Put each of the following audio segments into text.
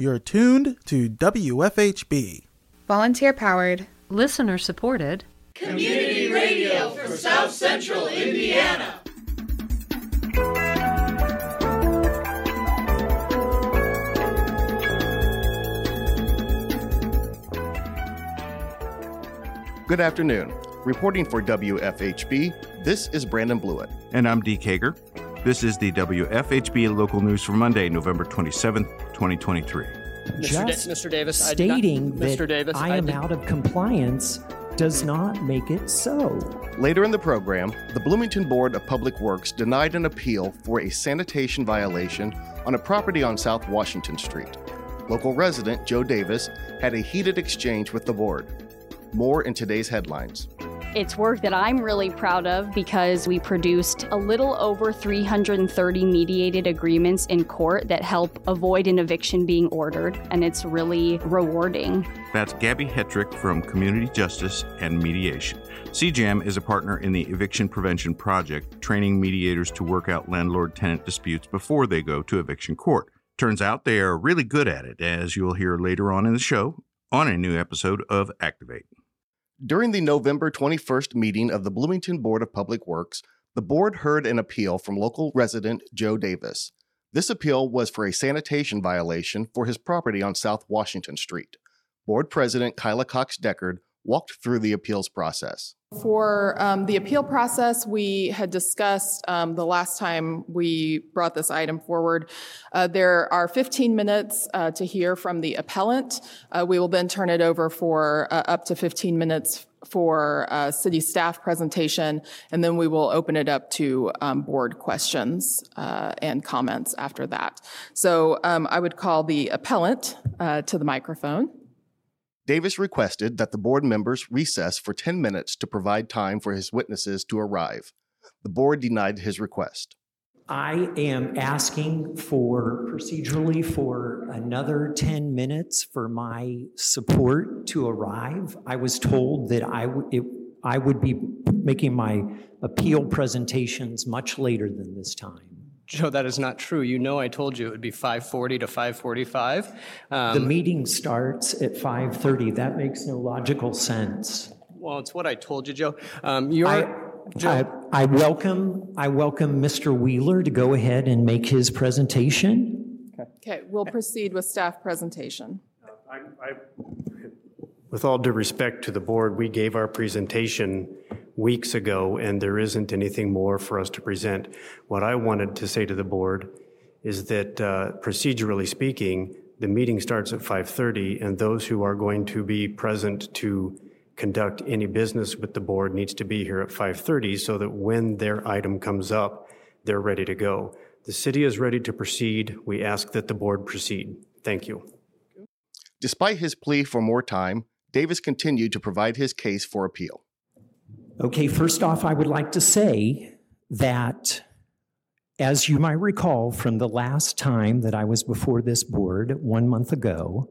You're tuned to WFHB. Volunteer powered, listener supported, Community radio for South Central Indiana. Good afternoon. Reporting for WFHB, this is Brandon Blewett. And I'm Dee Kager. This is the WFHB local news for Monday, November 27th, 2023. Mr. Just Da- Mr. Davis, I stating not, that Mr. Davis, I am did- out of compliance does not make it so. Later in the program, the Bloomington Board of Public Works denied an appeal for a sanitation violation on a property on South Washington Street. Local resident Joe Davis had a heated exchange with the board. More in today's headlines. It's work that I'm really proud of because we produced a little over 330 mediated agreements in court that help avoid an eviction being ordered, and it's really rewarding. That's Gabbie Hetrick from Community Justice and Mediation. CJAM is a partner in the Eviction Prevention Project, training mediators to work out landlord tenant disputes before they go to eviction court. Turns out they are really good at it, as you'll hear later on in the show on a new episode of Activate. During the November 21st meeting of the Bloomington Board of Public Works, the board heard an appeal from local resident Joe Davis. This appeal was for a sanitation violation for his property on South Washington Street. Board President Kyla Cox Deckard walked through the appeals process. For um, the appeal process, we had discussed um, the last time we brought this item forward. Uh, there are 15 minutes uh, to hear from the appellant. Uh, we will then turn it over for uh, up to 15 minutes for uh, city staff presentation, and then we will open it up to um, board questions uh, and comments after that. So um, I would call the appellant to the microphone. Davis requested that the board members recess for 10 minutes to provide time for his witnesses to arrive. The board denied his request. I am asking for procedurally for another 10 minutes for my support to arrive. I was told that I, w- it, I would be making my appeal presentations much later than this time. Joe, that is not true. You know I told you it would be 5:40 to 5:45. Um, the meeting starts at 5:30. That makes no logical sense. well, it's what I told you, Joe. Um, you're, I, Joe, I, I welcome I welcome Mr. Wheeler to go ahead and make his presentation. Okay, we'll proceed with staff presentation. I- I- With all due respect to the board, we gave our presentation weeks ago, and there isn't anything more for us to present. What I wanted to say to the board is that uh, procedurally speaking, the meeting starts at 5:30, and those who are going to be present to conduct any business with the board needs to be here at 5:30 so that when their item comes up, they're ready to go. The city is ready to proceed. We ask that the board proceed. Thank you. Despite his plea for more time, Davis continued to provide his case for appeal. Okay, first off, I would like to say that, as you might recall from the last time that I was before this board one month ago,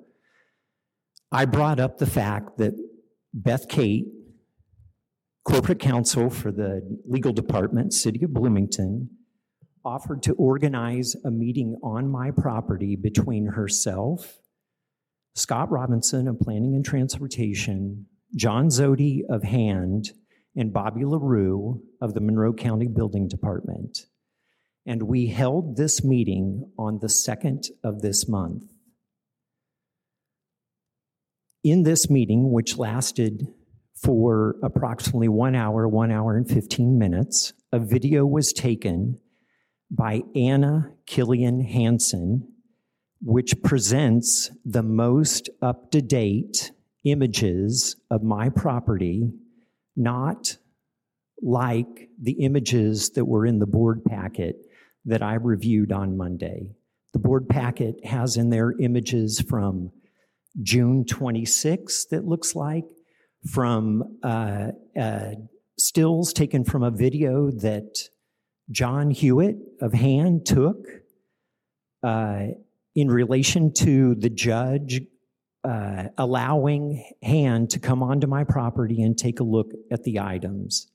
I brought up the fact that Beth Cate, corporate counsel for the legal department, City of Bloomington, offered to organize a meeting on my property between herself, Scott Robinson of Planning and Transportation, John Zody of Hand, and Bobby LaRue of the Monroe County Building Department. And we held this meeting on the second of this month. In this meeting, which lasted for approximately one hour, one hour and 15 minutes, a video was taken by Anna Killian Hansen, which presents the most up to date images of my property, not like the images that were in the board packet that I reviewed on Monday. The board packet has in there images from June 26th, it looks like, from uh, uh, stills taken from a video that John Hewitt of Hand took uh, in relation to the judge uh, allowing Hand to come onto my property and take a look at the items.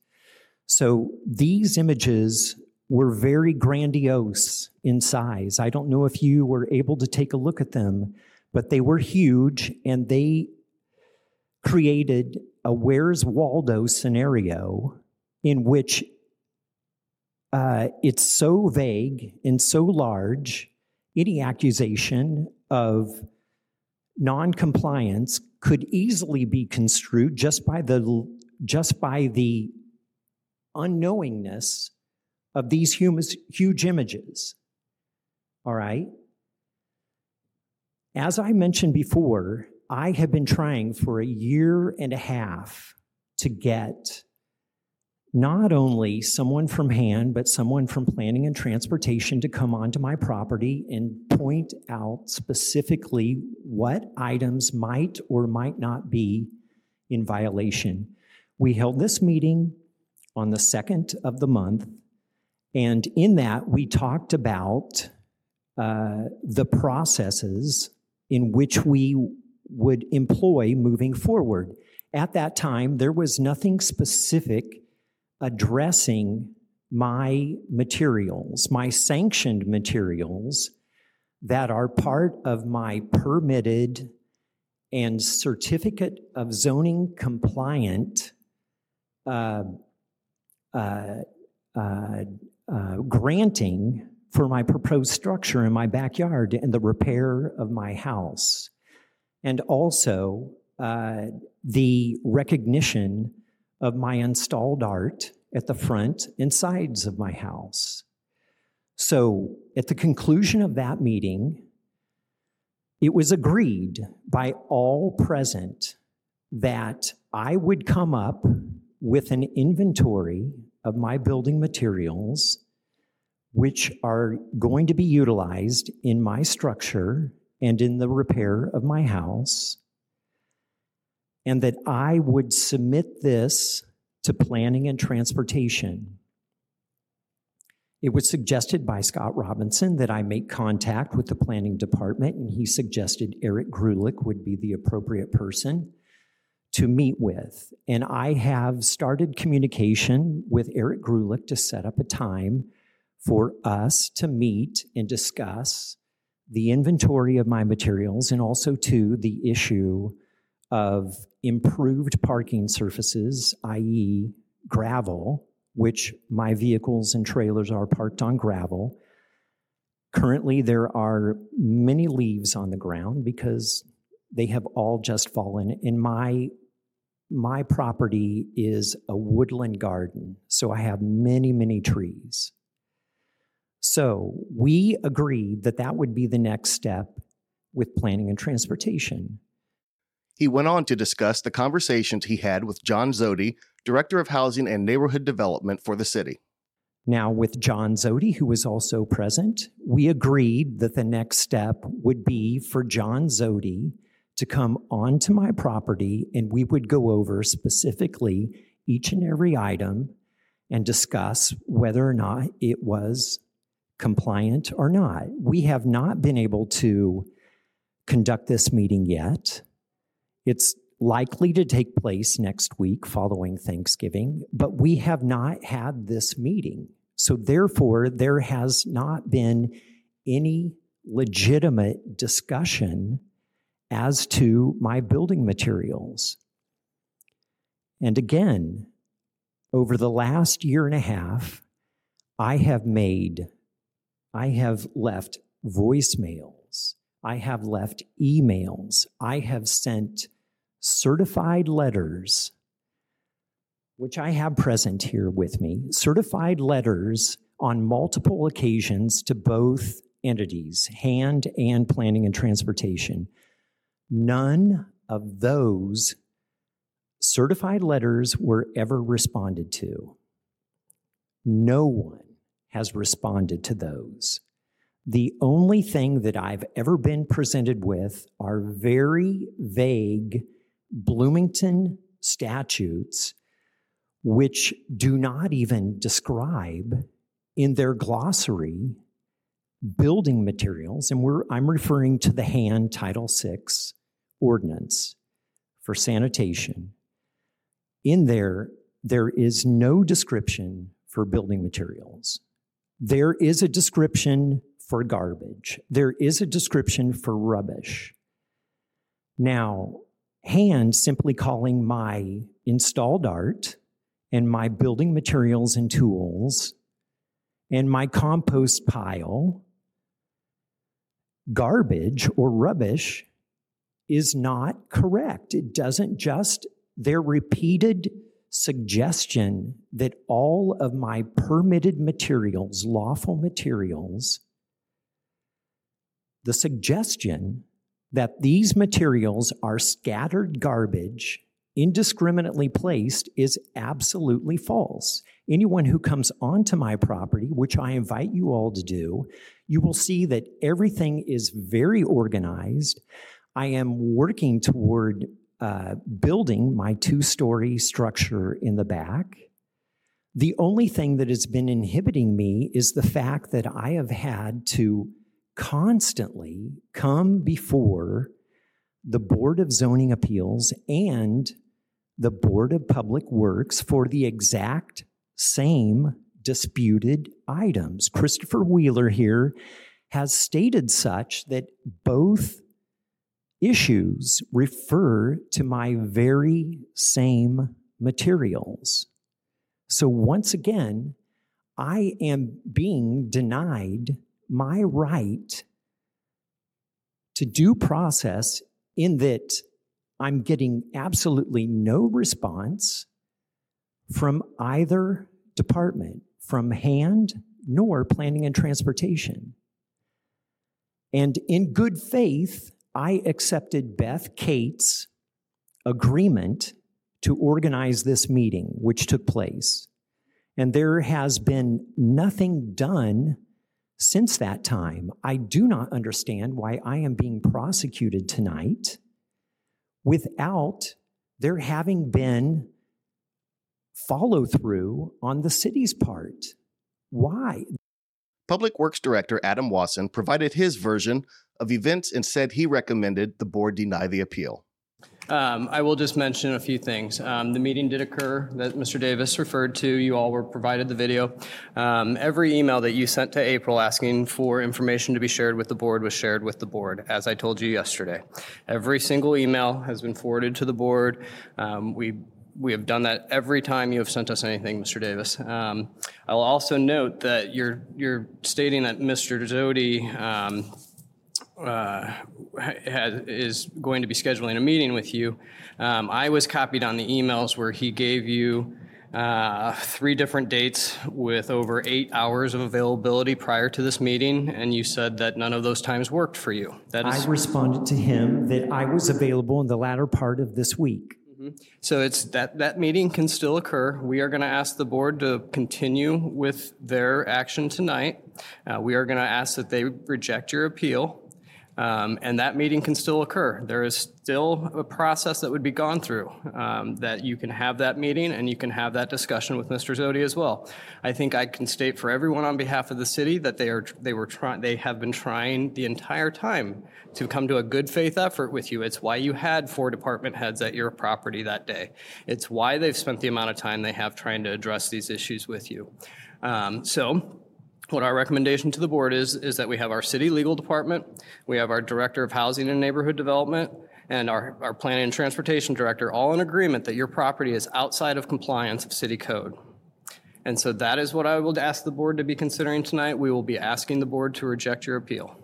So these images were very grandiose in size. I don't know if you were able to take a look at them, but they were huge and they created a Where's Waldo scenario in which uh, it's so vague and so large, any accusation of noncompliance could easily be construed just by the just by the unknowingness of these humus, huge images. All right? As I mentioned before, I have been trying for a year and a half to get not only someone from hand, but someone from planning and transportation to come onto my property and point out specifically what items might or might not be in violation. We held this meeting on the second of the month, and in that we talked about uh, the processes in which we would employ moving forward. At that time, there was nothing specific addressing my materials, my sanctioned materials that are part of my permitted and certificate of zoning compliant uh, uh, uh, uh, granting for my proposed structure in my backyard and the repair of my house. And also uh, the recognition of my installed art at the front and sides of my house. So, at the conclusion of that meeting, it was agreed by all present that I would come up with an inventory of my building materials, which are going to be utilized in my structure and in the repair of my house, and that I would submit this to planning and transportation. It was suggested by Scott Robinson that I make contact with the planning department, and he suggested Eric Greulich would be the appropriate person to meet with. And I have started communication with Eric Greulich to set up a time for us to meet and discuss the inventory of my materials and also to the issue of improved parking surfaces, i.e., gravel, which my vehicles and trailers are parked on gravel. Currently, there are many leaves on the ground because they have all just fallen. And my my property is a woodland garden, so I have many, many trees. So we agreed that that would be the next step with planning and transportation. He went on to discuss the conversations he had with John Zody, Director of Housing and Neighborhood Development for the city. Now, with John Zody, who was also present, we agreed that the next step would be for John Zody to come onto my property and we would go over specifically each and every item and discuss whether or not it was compliant or not. We have not been able to conduct this meeting yet. It's likely to take place next week following Thanksgiving, but we have not had this meeting. So, therefore, there has not been any legitimate discussion as to my building materials. And again, over the last year and a half, I have made, I have left voicemails, I have left emails, I have sent certified letters, which I have present here with me, certified letters on multiple occasions to both entities, hand and planning and transportation. None of those certified letters were ever responded to. No one has responded to those. The only thing that I've ever been presented with are very vague Bloomington statutes, which do not even describe in their glossary building materials, and I'm referring to the hand Title VI ordinance for sanitation. In there, there is no description for building materials. There is a description for garbage. There is a description for rubbish. Now, hand simply calling my installed art and my building materials and tools and my compost pile garbage or rubbish is not correct. It doesn't just, their repeated suggestion that all of my permitted materials, lawful materials, the suggestion that these materials are scattered garbage indiscriminately placed is absolutely false. Anyone who comes onto my property, which I invite you all to do, you will see that everything is very organized. I am working toward uh, building my two story structure in the back. The only thing that has been inhibiting me is the fact that I have had to constantly come before the Board of Zoning Appeals and the Board of Public Works for the exact same disputed items. Christopher Wheeler here has stated such that both issues refer to my very same materials. So once again, I am being denied my right to due process in that I'm getting absolutely no response from either department, from hand nor planning and transportation. And in good faith, I accepted Beth Cate's agreement to organize this meeting, which took place. And there has been nothing done since that time. I do not understand why I am being prosecuted tonight without there having been follow through on the city's part. Why? Public Works Director Adam Wason provided his version of events and said he recommended the board deny the appeal. Um, I will just mention a few things. Um, the meeting did occur that Mr. Davis referred to. You all were provided the video. Um, every email that you sent to April asking for information to be shared with the board was shared with the board, as I told you yesterday. Every single email has been forwarded to the board. Um, we we have done that every time you have sent us anything, Mr. Davis. Um, I'll also note that you're you're stating that Mr. Zody um, uh, has, is going to be scheduling a meeting with you. Um, I was copied on the emails where he gave you uh, three different dates with over eight hours of availability prior to this meeting, and you said that none of those times worked for you. That is, I responded to him that I was available in the latter part of this week. Mm-hmm. So it's that that meeting can still occur. We are going to ask the board to continue with their action tonight. Uh, we are going to ask that they reject your appeal. Um, and that meeting can still occur. There is still a process that would be gone through um, that you can have that meeting and you can have that discussion with Mr. Zody as well. I think I can state for everyone on behalf of the city that they are they were trying they have been trying the entire time to come to a good faith effort with you. It's why you had four department heads at your property that day. It's why they've spent the amount of time they have trying to address these issues with you. Um, so what our recommendation to the board is, is that we have our city legal department, we have our director of housing and neighborhood development, and our, our planning and transportation director all in agreement that your property is outside of compliance of city code. And so that is what I would ask the board to be considering tonight. We will be asking the board to reject your appeal.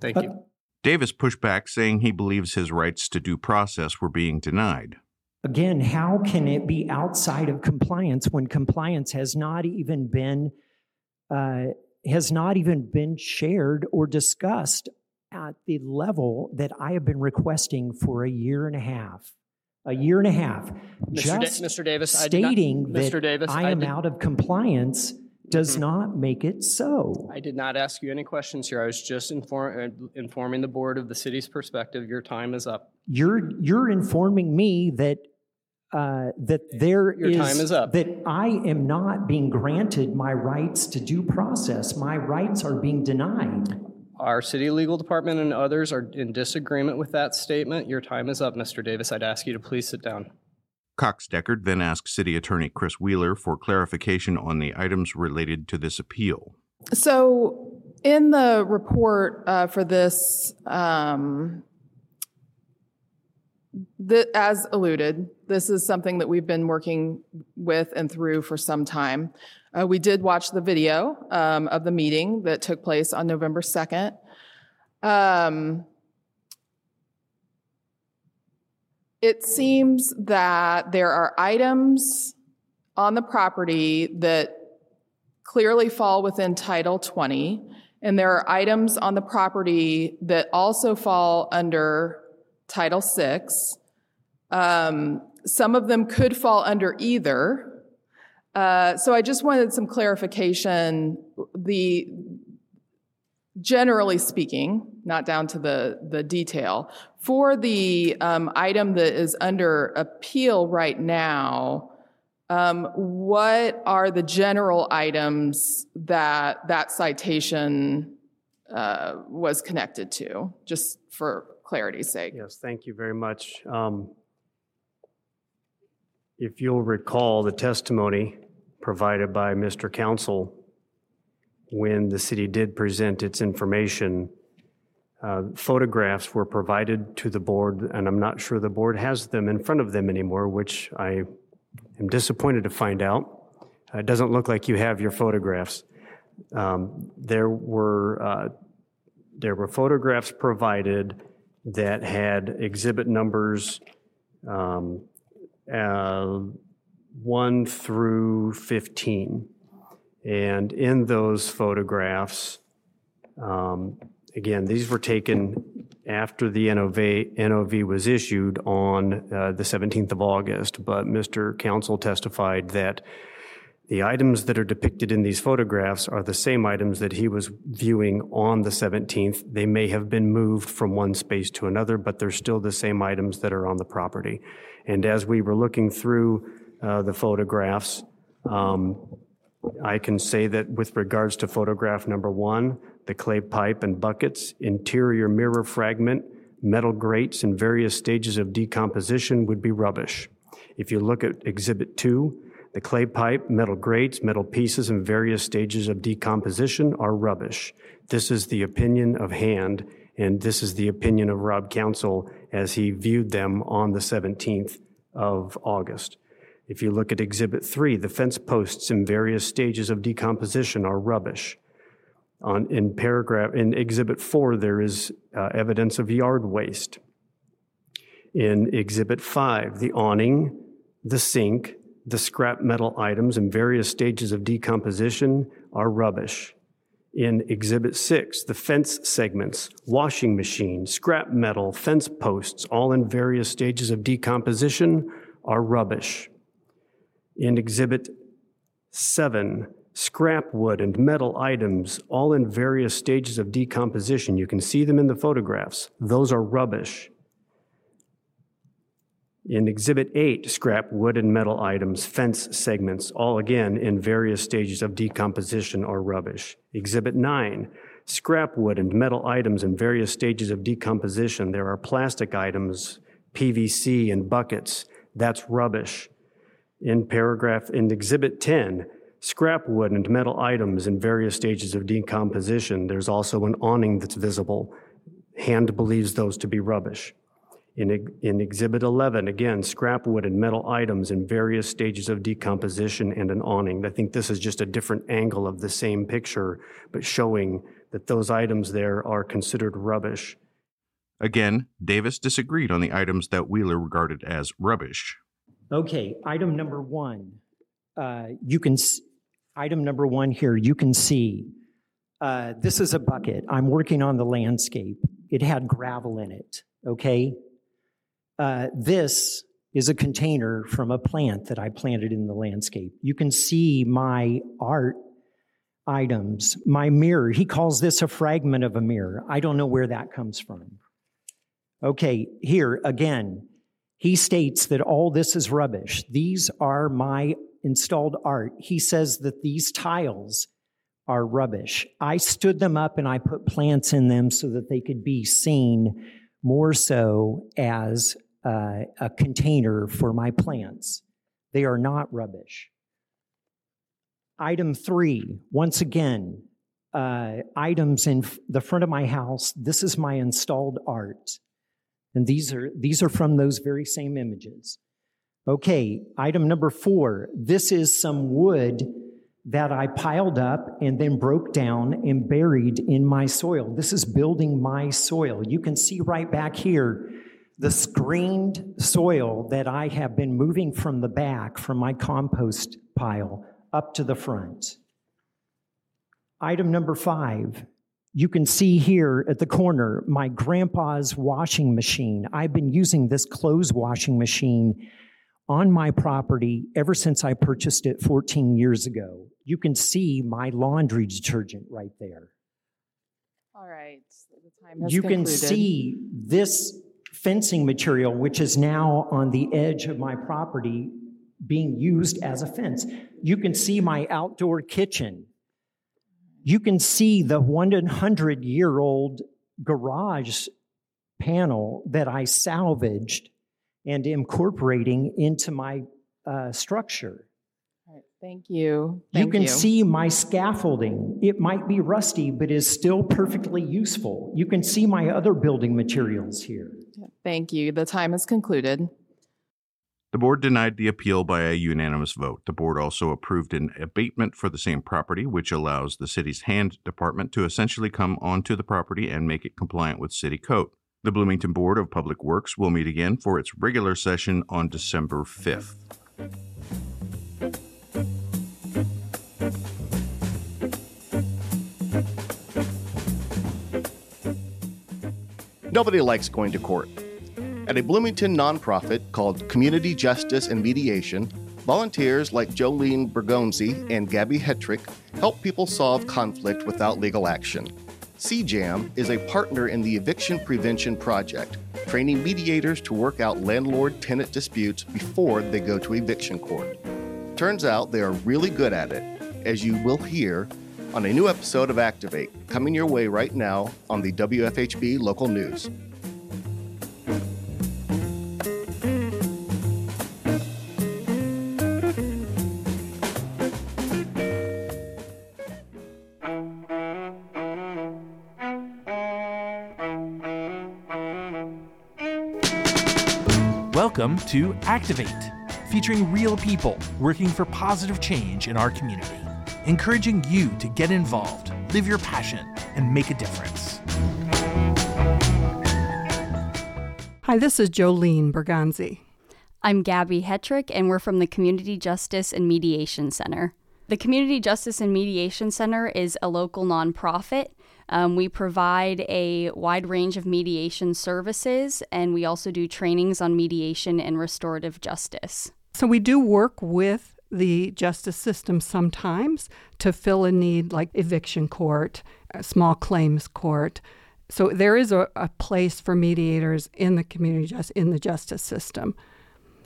Thank you. Davis pushed back, saying he believes his rights to due process were being denied. Again, how can it be outside of compliance when compliance has not even been uh, has not even been shared or discussed at the level that I have been requesting for a year and a half. A year and a half. Mr. Just da- Mr. Davis, stating not, that Davis, I am I out of compliance does mm-hmm. not make it so. I did not ask you any questions here. I was just inform, uh, informing the board of the city's perspective. Your time is up. You're you're informing me that uh, that there Your is, time is up. that I am not being granted my rights to due process. My rights are being denied. Our city legal department and others are in disagreement with that statement. Your time is up, Mr. Davis. I'd ask you to please sit down. Cox Deckard then asked City Attorney Chris Wheeler for clarification on the items related to this appeal. So, in the report uh, for this um, The, as alluded, this is something that we've been working with and through for some time. Uh, we did watch the video um, of the meeting that took place on November 2nd. Um, it seems that there are items on the property that clearly fall within Title 20, and there are items on the property that also fall under Title 6. Um, some of them could fall under either. Uh, so I just wanted some clarification. The generally speaking, not down to the, the detail, for the um, item that is under appeal right now, um, what are the general items that that citation uh, was connected to, just for clarity's sake? Yes, thank you very much. Um, If you'll recall the testimony provided by Mr. Council when the city did present its information, uh, photographs were provided to the board, and I'm not sure the board has them in front of them anymore, which I am disappointed to find out. It doesn't look like you have your photographs. Um, There were, uh, there were photographs provided that had exhibit numbers um, uh, 1 through 15. And in those photographs, um, again, these were taken after the NOV, NOV was issued on uh, the 17th of August, but Mr. Council testified that the items that are depicted in these photographs are the same items that he was viewing on the 17th. They may have been moved from one space to another, but they're still the same items that are on the property. And as we were looking through uh, the photographs, um, I can say that with regards to photograph number one, the clay pipe and buckets, interior mirror fragment, metal grates in various stages of decomposition would be rubbish. If you look at exhibit two, the clay pipe, metal grates, metal pieces in various stages of decomposition are rubbish. This is the opinion of Hand, and this is the opinion of Rob Council as he viewed them on the 17th of August. If you look at Exhibit 3, the fence posts in various stages of decomposition are rubbish. On, in paragraph, in Exhibit 4, there is uh, evidence of yard waste. In Exhibit 5, the awning, the sink, the scrap metal items in various stages of decomposition are rubbish. In Exhibit 6, the fence segments, washing machine, scrap metal, fence posts, all in various stages of decomposition, are rubbish. In Exhibit 7, scrap wood and metal items, all in various stages of decomposition. You can see them in the photographs. Those are rubbish. In Exhibit 8, scrap wood and metal items, fence segments, all again in various stages of decomposition or rubbish. Exhibit 9, scrap wood and metal items in various stages of decomposition. There are plastic items, PVC and buckets. That's rubbish. In paragraph, in Exhibit 10, scrap wood and metal items in various stages of decomposition. There's also an awning that's visible. Hand believes those to be rubbish. In, in Exhibit 11, again, scrap wood and metal items in various stages of decomposition and an awning. I think this is just a different angle of the same picture, but showing that those items there are considered rubbish. Again, Davis disagreed on the items that Wheeler regarded as rubbish. Okay, item number one. Uh, you can, s- item number one here, you can see, uh, this is a bucket. I'm working on the landscape. It had gravel in it, okay? Uh, This is a container from a plant that I planted in the landscape. You can see my art items, my mirror. He calls this a fragment of a mirror. I don't know where that comes from. Okay, here again, he states that all this is rubbish. These are my installed art. He says that these tiles are rubbish. I stood them up and I put plants in them so that they could be seen more so as uh, a container for my plants. They are not rubbish. Item three, once again, uh, items in f- the front of my house. This is my installed art. And these are, these are from those very same images. Okay, item number four. This is some wood that I piled up and then broke down and buried in my soil. This is building my soil. You can see right back here the screened soil that I have been moving from the back from my compost pile up to the front. Item number five, you can see here at the corner my grandpa's washing machine. I've been using this clothes washing machine on my property ever since I purchased it 14 years ago. You can see my laundry detergent right there. All right. The time has You can see this fencing material, which is now on the edge of my property, being used as a fence. You can see my outdoor kitchen. You can see the 100 year old garage panel that I salvaged and incorporating into my uh, structure. All right, Thank you. you Thank can see my scaffolding. It might be rusty, but is still perfectly useful. You can see my other building materials here. Thank you. The time has concluded. The board denied the appeal by a unanimous vote. The board also approved an abatement for the same property, which allows the city's hand department to essentially come onto the property and make it compliant with city code. The Bloomington Board of Public Works will meet again for its regular session on December 5th. Nobody likes going to court. At a Bloomington nonprofit called Community Justice and Mediation, volunteers like Jolene Bergonzi and Gabbie Hetrick help people solve conflict without legal action. CJAM is a partner in the Eviction Prevention Project, training mediators to work out landlord tenant disputes before they go to eviction court. Turns out they are really good at it, as you will hear on a new episode of Activate, coming your way right now on the WFHB local news. Welcome to Activate, featuring real people working for positive change in our community, encouraging you to get involved, live your passion, and make a difference. Hi, this is Jolene Berganzi. I'm Gabbie Hetrick, and we're from the Community Justice and Mediation Center. The Community Justice and Mediation Center is a local nonprofit. Um, we provide a wide range of mediation services, and we also do trainings on mediation and restorative justice. So we do work with the justice system sometimes to fill a need like eviction court, small claims court. So there is a, a place for mediators in the community just in the justice system.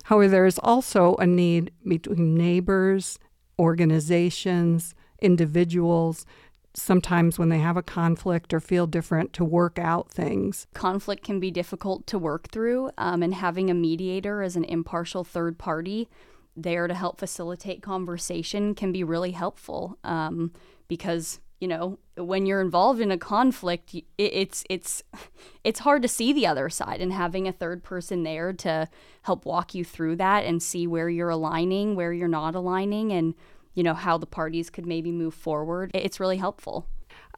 However, there is also a need between neighbors, organizations, individuals, sometimes when they have a conflict or feel different to work out things. Conflict can be difficult to work through, um, and having a mediator as an impartial third party there to help facilitate conversation can be really helpful um, because you know when you're involved in a conflict it, it's it's it's hard to see the other side and having a third person there to help walk you through that and see where you're aligning where you're not aligning and you know how the parties could maybe move forward it's really helpful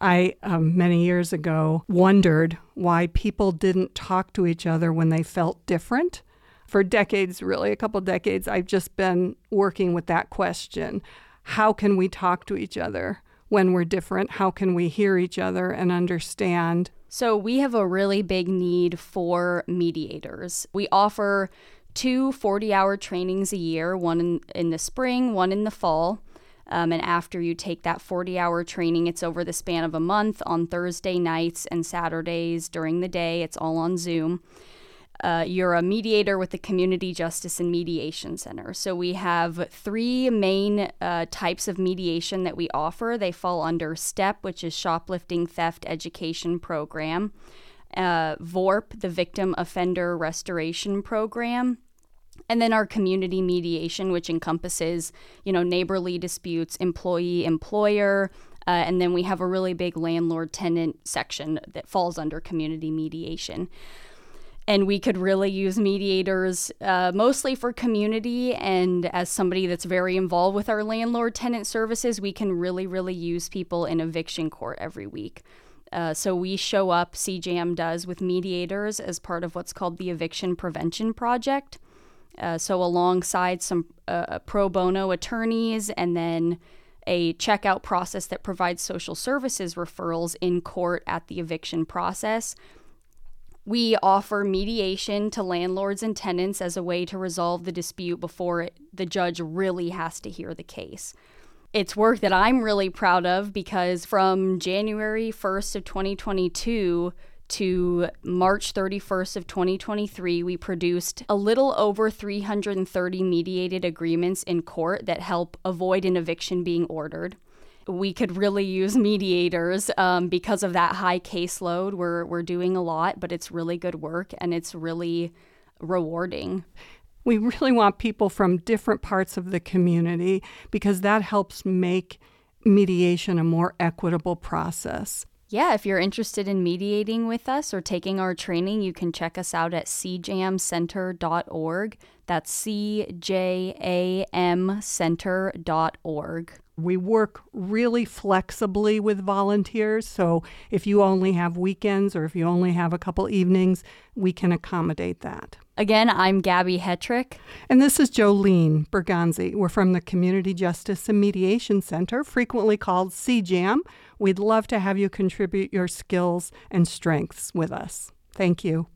I, um, many years ago, wondered why people didn't talk to each other when they felt different. For decades, really, a couple decades, I've just been working with that question. How can we talk to each other when we're different? How can we hear each other and understand? So, we have a really big need for mediators. We offer two 40 hour trainings a year, one in, in the spring, one in the fall. Um, and after you take that 40 hour training, it's over the span of a month on Thursday nights and Saturdays during the day. It's all on Zoom. Uh, you're a mediator with the Community Justice and Mediation Center. So we have three main uh, types of mediation that we offer. They fall under STEP, which is Shoplifting Theft Education Program, uh, VORP, the Victim Offender Restoration Program, and then our community mediation, which encompasses, you know, neighborly disputes, employee employer, uh, and then we have a really big landlord tenant section that falls under community mediation. And we could really use mediators uh, mostly for community. And as somebody that's very involved with our landlord tenant services, we can really, really use people in eviction court every week. Uh, so we show up, CJAM does, with mediators as part of what's called the Eviction Prevention Project. Uh, so alongside some uh, pro bono attorneys and then a checkout process that provides social services referrals in court at the eviction process. We offer mediation to landlords and tenants as a way to resolve the dispute before it, the judge really has to hear the case. It's work that I'm really proud of because from January 1st of 2022 to March 31st of 2023, we produced a little over 330 mediated agreements in court that help avoid an eviction being ordered we could really use mediators um, because of that high caseload. We're, we're doing a lot, but it's really good work and it's really rewarding. We really want people from different parts of the community because that helps make mediation a more equitable process. Yeah, if you're interested in mediating with us or taking our training, you can check us out at cjamcenter.org. That's C J A M center.org. We work really flexibly with volunteers. So if you only have weekends or if you only have a couple evenings, we can accommodate that. Again, I'm Gabbie Hetrick. And this is Jolene Berganzi. We're from the Community Justice and Mediation Center, frequently called CJAM. We'd love to have you contribute your skills and strengths with us. Thank you.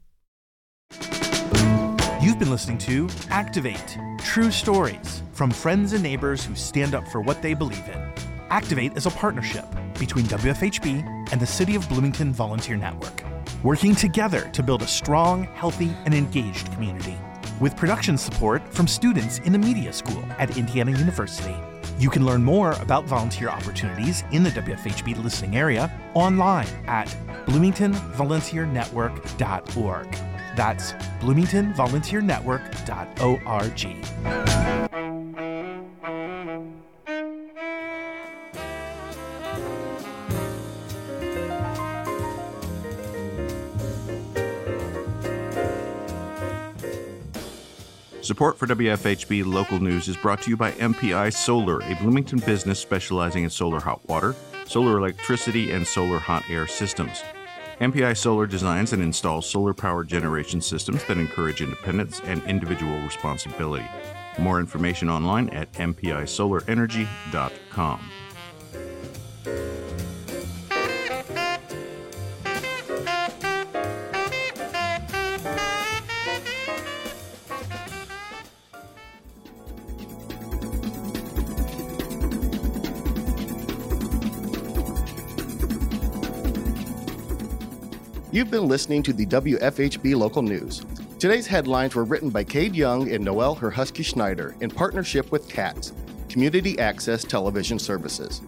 You've been listening to Activate True Stories from friends and neighbors who stand up for what they believe in. Activate is a partnership between WFHB and the City of Bloomington Volunteer Network, working together to build a strong, healthy, and engaged community. With production support from students in the media school at Indiana University. You can learn more about volunteer opportunities in the WFHB listening area online at bloomingtonvolunteernetwork.org. That's bloomingtonvolunteernetwork.org. Support for WFHB local news is brought to you by MPI Solar, a Bloomington business specializing in solar hot water, solar electricity, and solar hot air systems. MPI Solar designs and installs solar power generation systems that encourage independence and individual responsibility. More information online at mpisolarenergy.com. You've been listening to the WFHB local news. Today's headlines were written by Cade Young and Noel Herhusky Schneider in partnership with CATS, Community Access Television Services.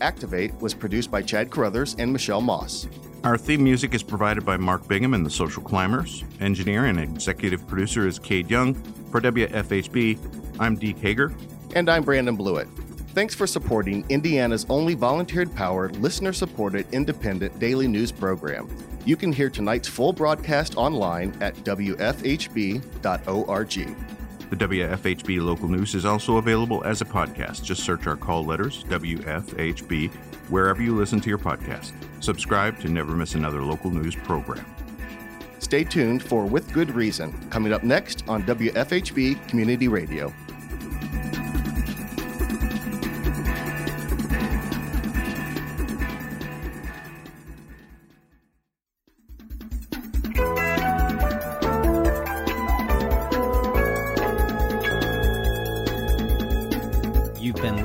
Activate was produced by Chad Carruthers and Michelle Moss. Our theme music is provided by Mark Bingham and the Social Climbers. Engineer and executive producer is Cade Young. For WFHB, I'm Deke Hager. And I'm Brandon Blewett. Thanks for supporting Indiana's only volunteer powered, listener supported, independent daily news program. You can hear tonight's full broadcast online at WFHB.org. The WFHB local news is also available as a podcast. Just search our call letters, WFHB, wherever you listen to your podcast. Subscribe to never miss another local news program. Stay tuned for With Good Reason, coming up next on WFHB Community Radio.